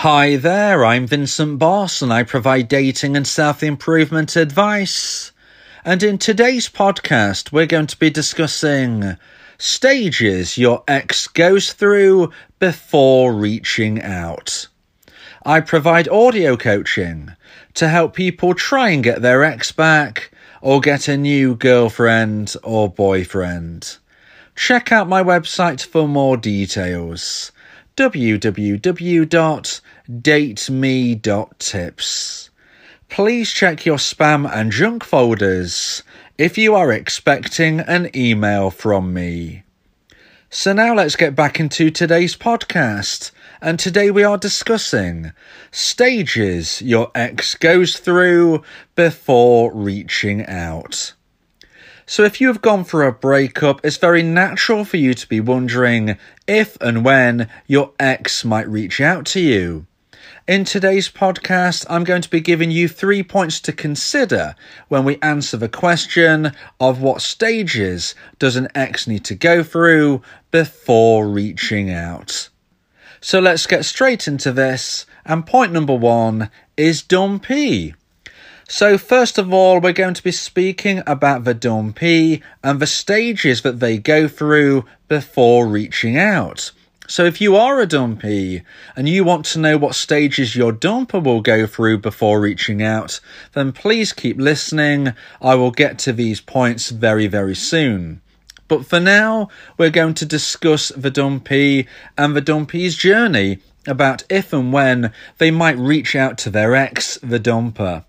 Hi there, I'm Vincent Boss and I provide dating and self improvement advice. And in today's podcast, we're going to be discussing stages your ex goes through before reaching out. I provide audio coaching to help people try and get their ex back or get a new girlfriend or boyfriend. Check out my website for more details www.dateme.tips. Please check your spam and junk folders if you are expecting an email from me. So now let's get back into today's podcast. And today we are discussing stages your ex goes through before reaching out. So, if you have gone through a breakup, it's very natural for you to be wondering if and when your ex might reach out to you. In today's podcast, I'm going to be giving you three points to consider when we answer the question of what stages does an ex need to go through before reaching out. So let's get straight into this. And point number one is dumpee. So, first of all, we're going to be speaking about the dumpee and the stages that they go through before reaching out. So, if you are a dumpee and you want to know what stages your dumper will go through before reaching out, then please keep listening. I will get to these points very, very soon. But for now, we're going to discuss the dumpee and the dumpee's journey about if and when they might reach out to their ex, the dumper.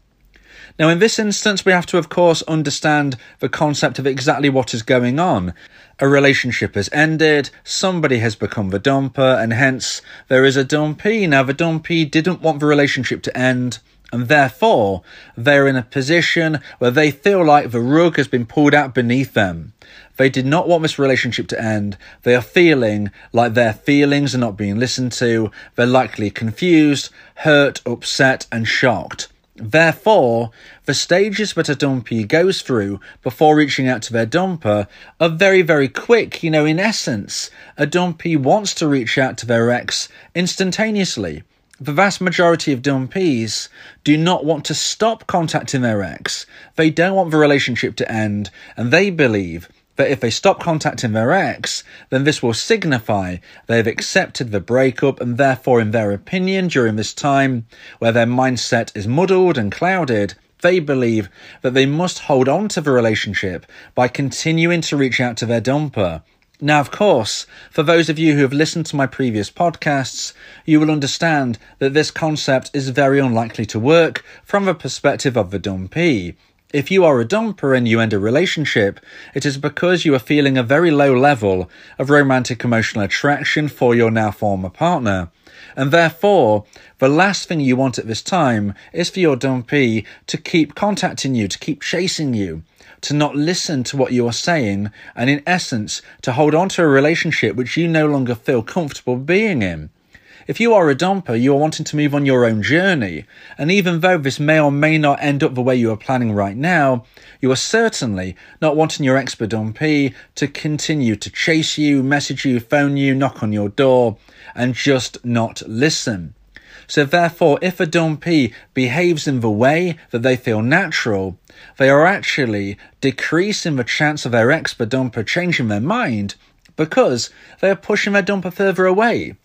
Now, in this instance, we have to, of course, understand the concept of exactly what is going on. A relationship has ended, somebody has become the dumper, and hence there is a dumpee. Now, the dumpee didn't want the relationship to end, and therefore they're in a position where they feel like the rug has been pulled out beneath them. They did not want this relationship to end. They are feeling like their feelings are not being listened to. They're likely confused, hurt, upset, and shocked. Therefore, the stages that a dumpee goes through before reaching out to their dumper are very, very quick. You know, in essence, a dumpee wants to reach out to their ex instantaneously. The vast majority of dumpees do not want to stop contacting their ex. They don't want the relationship to end, and they believe that if they stop contacting their ex, then this will signify they've accepted the breakup and therefore, in their opinion, during this time where their mindset is muddled and clouded, they believe that they must hold on to the relationship by continuing to reach out to their dumper. Now, of course, for those of you who have listened to my previous podcasts, you will understand that this concept is very unlikely to work from the perspective of the dumpee. If you are a dumper and you end a relationship, it is because you are feeling a very low level of romantic emotional attraction for your now former partner. And therefore, the last thing you want at this time is for your dumpee to keep contacting you, to keep chasing you, to not listen to what you are saying, and in essence, to hold on to a relationship which you no longer feel comfortable being in. If you are a dumper, you are wanting to move on your own journey, and even though this may or may not end up the way you are planning right now, you are certainly not wanting your expert dumpee to continue to chase you, message you, phone you, knock on your door, and just not listen. So therefore, if a dumpee behaves in the way that they feel natural, they are actually decreasing the chance of their expert dumper changing their mind because they are pushing their dumper further away.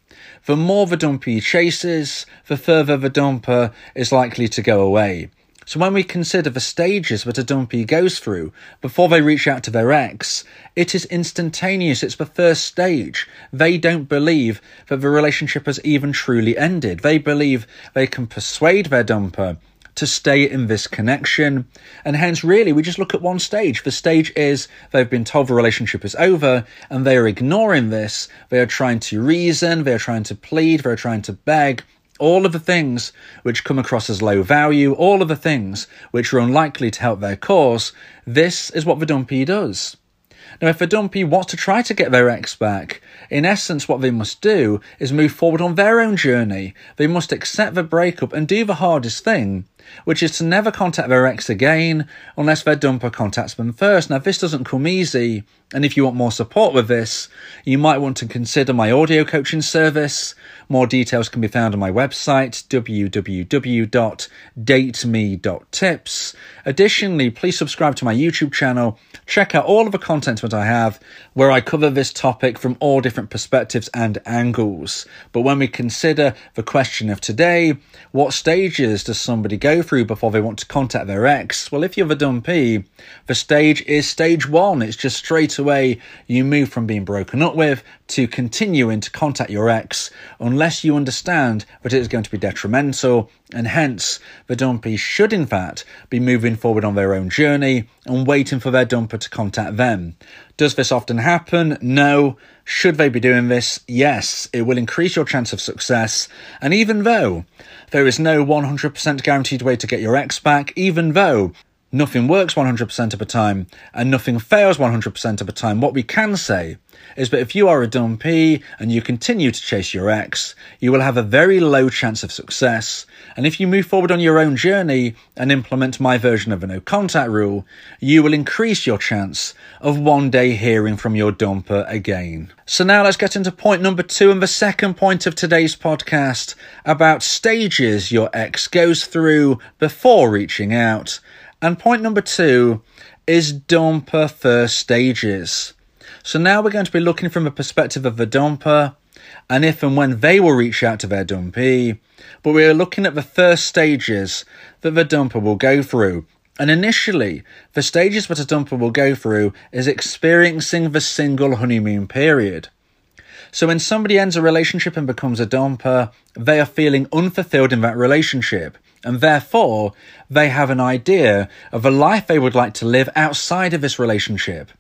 The more the dumpee chases, the further the dumper is likely to go away. So when we consider the stages that a dumpee goes through before they reach out to their ex, it is instantaneous. It's the first stage. They don't believe that the relationship has even truly ended. They believe they can persuade their dumper to stay in this connection. And hence, really, we just look at one stage. The stage is they've been told the relationship is over and they are ignoring this. They are trying to reason, they are trying to plead, they're trying to beg. All of the things which come across as low value, all of the things which are unlikely to help their cause, this is what the dumpee does. Now, if a dumpee wants to try to get their ex back, in essence, what they must do is move forward on their own journey. They must accept the breakup and do the hardest thing, which is to never contact their ex again unless their dumper contacts them first. Now, this doesn't come easy, and if you want more support with this, you might want to consider my audio coaching service. More details can be found on my website, www.dateme.tips. Additionally, please subscribe to my YouTube channel. Check out all of the content that I have where I cover this topic from all different perspectives and angles. But when we consider the question of today, what stages does somebody go through before they want to contact their ex? Well, if you're the dumpee, the stage is stage one. It's just straight away you move from being broken up with to continuing to contact your ex unless you understand that it is going to be detrimental and hence the dumpee should in fact be moving forward on their own journey and waiting for their dumper to contact them. Does this often happen? No. Should they be doing this? Yes. It will increase your chance of success. And even though there is no 100% guaranteed way to get your ex back, even though nothing works 100% of the time and nothing fails 100% of the time, what we can say is that if you are a dumpee and you continue to chase your ex, you will have a very low chance of success. And if you move forward on your own journey and implement my version of a no contact rule, you will increase your chance of one day hearing from your dumper again. So now let's get into point number two and the second point of today's podcast about stages your ex goes through before reaching out. And point number two is dumper first stages. So now we're going to be looking from the perspective of the dumper and if and when they will reach out to their dumpee, but we are looking at the first stages that the dumper will go through. And initially, the stages that a dumper will go through is experiencing the single honeymoon period. So when somebody ends a relationship and becomes a dumper, they are feeling unfulfilled in that relationship. And therefore, they have an idea of a life they would like to live outside of this relationship.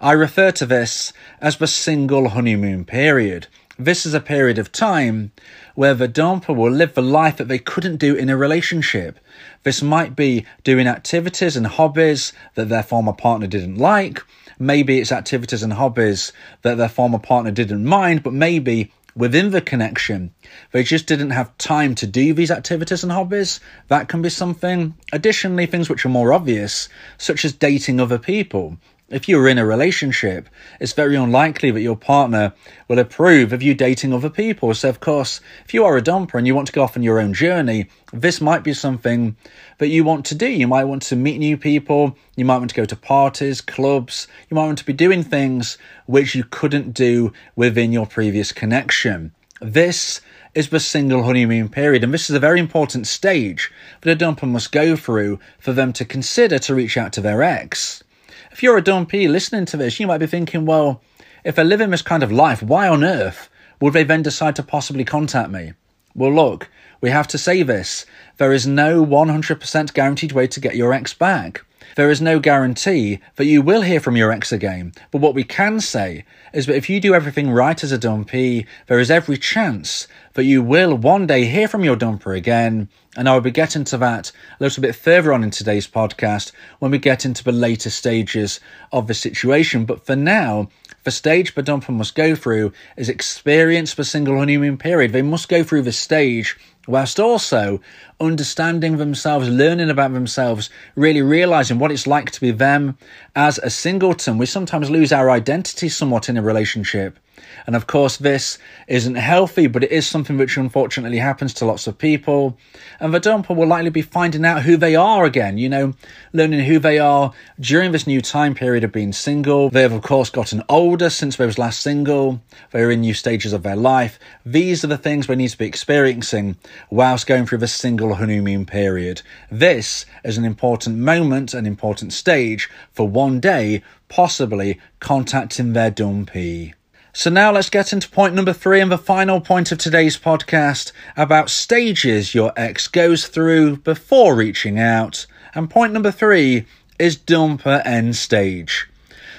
I refer to this as the single honeymoon period. This is a period of time where the dumper will live the life that they couldn't do in a relationship. This might be doing activities and hobbies that their former partner didn't like. Maybe it's activities and hobbies that their former partner didn't mind, but maybe within the connection, they just didn't have time to do these activities and hobbies. That can be something. Additionally, things which are more obvious, such as dating other people. If you're in a relationship, it's very unlikely that your partner will approve of you dating other people. So, of course, if you are a dumper and you want to go off on your own journey, this might be something that you want to do. You might want to meet new people. You might want to go to parties, clubs. You might want to be doing things which you couldn't do within your previous connection. This is the single honeymoon period, and this is a very important stage that a dumper must go through for them to consider to reach out to their ex. If you're a dumpee listening to this, you might be thinking, well, if they're living this kind of life, why on earth would they then decide to possibly contact me? Well, look, we have to say this. There is no 100% guaranteed way to get your ex back. There is no guarantee that you will hear from your ex again. But what we can say is that if you do everything right as a dumpee, there is every chance that you will one day hear from your dumper again. And I will be getting to that a little bit further on in today's podcast when we get into the later stages of the situation. But for now, the stage the dumper must go through is experience the single honeymoon period. They must go through the stage whilst also understanding themselves, learning about themselves, really realizing what it's like to be them as a singleton. We sometimes lose our identity somewhat in a relationship. And of course, this isn't healthy, but it is something which unfortunately happens to lots of people. And the dumper will likely be finding out who they are again, you know, learning who they are during this new time period of being single. They have, of course, gotten older since they was last single. They're in new stages of their life. These are the things they need to be experiencing whilst going through the single honeymoon period. This is an important moment, an important stage for one day possibly contacting their dumpee. So now let's get into point number three and the final point of today's podcast about stages your ex goes through before reaching out. And point number three is dump dumper end stage.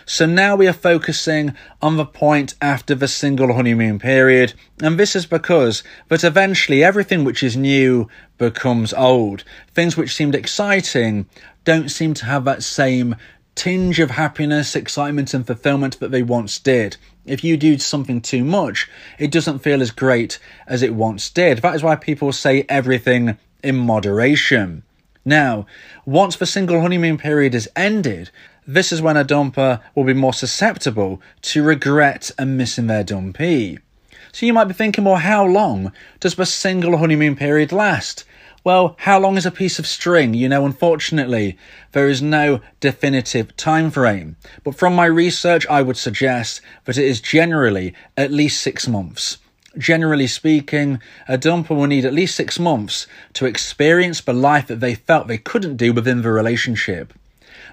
So now we are focusing on the point after the single honeymoon period, and this is because that eventually everything which is new becomes old. Things which seemed exciting don't seem to have that same tinge of happiness, excitement, and fulfillment that they once did if you do something too much, it doesn't feel as great as it once did. That is why people say everything in moderation. Now, once the single honeymoon period is ended, this is when a dumper will be more susceptible to regret and missing their dumpee. So you might be thinking, well, how long does the single honeymoon period last? Well, how long is a piece of string? You know, unfortunately, there is no definitive time frame. But from my research, I would suggest that it is generally at least six months. Generally speaking, a dumper will need at least six months to experience the life that they felt they couldn't do within the relationship.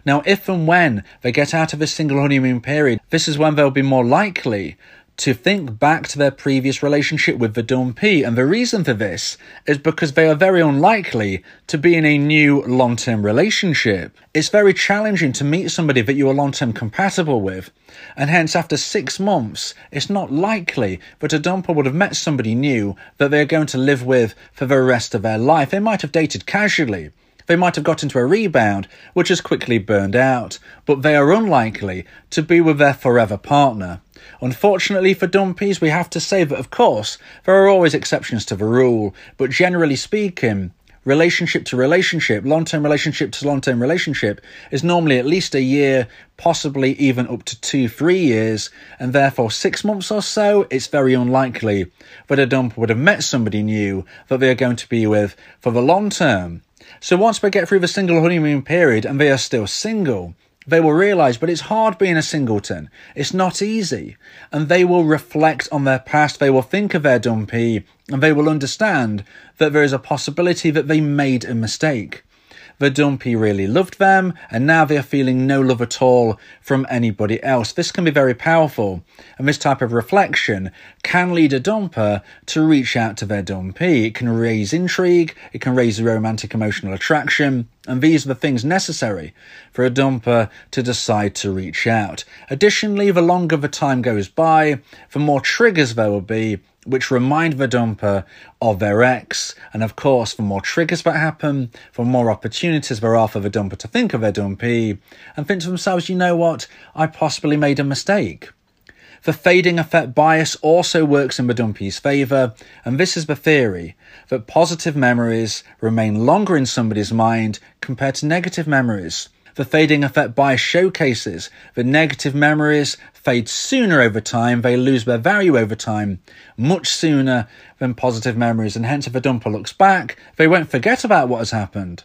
Now, if and when they get out of a single honeymoon period, this is when they'll be more likely to think back to their previous relationship with the dumpee. And the reason for this is because they are very unlikely to be in a new long term relationship. It's very challenging to meet somebody that you are long term compatible with. And hence, after six months, it's not likely that a dumper would have met somebody new that they're going to live with for the rest of their life. They might have dated casually. They might have got into a rebound, which has quickly burned out, but they are unlikely to be with their forever partner. Unfortunately for dumpees, we have to say that, of course, there are always exceptions to the rule, but generally speaking, relationship to relationship, long term relationship to long term relationship, is normally at least a year, possibly even up to two, three years, and therefore six months or so, it's very unlikely that a dump would have met somebody new that they are going to be with for the long term. So once they get through the single honeymoon period and they are still single, they will realize, but it's hard being a singleton. It's not easy. And they will reflect on their past. They will think of their dumpee and they will understand that there is a possibility that they made a mistake. The dumpee really loved them, and now they are feeling no love at all from anybody else. This can be very powerful, and this type of reflection can lead a dumper to reach out to their dumpee. It can raise intrigue, it can raise romantic emotional attraction, and these are the things necessary for a dumper to decide to reach out. Additionally, the longer the time goes by, the more triggers there will be which remind the dumper of their ex. And of course, the more triggers that happen, the more opportunities there are for the dumper to think of their dumpee and think to themselves, you know what, I possibly made a mistake. The fading effect bias also works in the dumpee's favour, and this is the theory that positive memories remain longer in somebody's mind compared to negative memories. The fading effect bias showcases that negative memories fade sooner over time, they lose their value over time much sooner than positive memories, and hence if a dumper looks back, they won't forget about what has happened.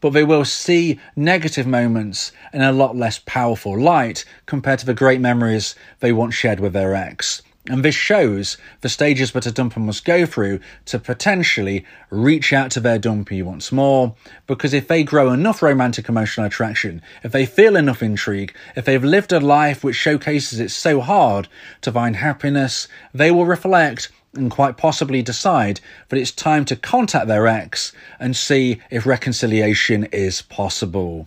But they will see negative moments in a lot less powerful light compared to the great memories they once shared with their ex. And this shows the stages that a dumper must go through to potentially reach out to their dumpee once more. Because if they grow enough romantic emotional attraction, if they feel enough intrigue, if they've lived a life which showcases it's so hard to find happiness, they will reflect and quite possibly decide that it's time to contact their ex and see if reconciliation is possible.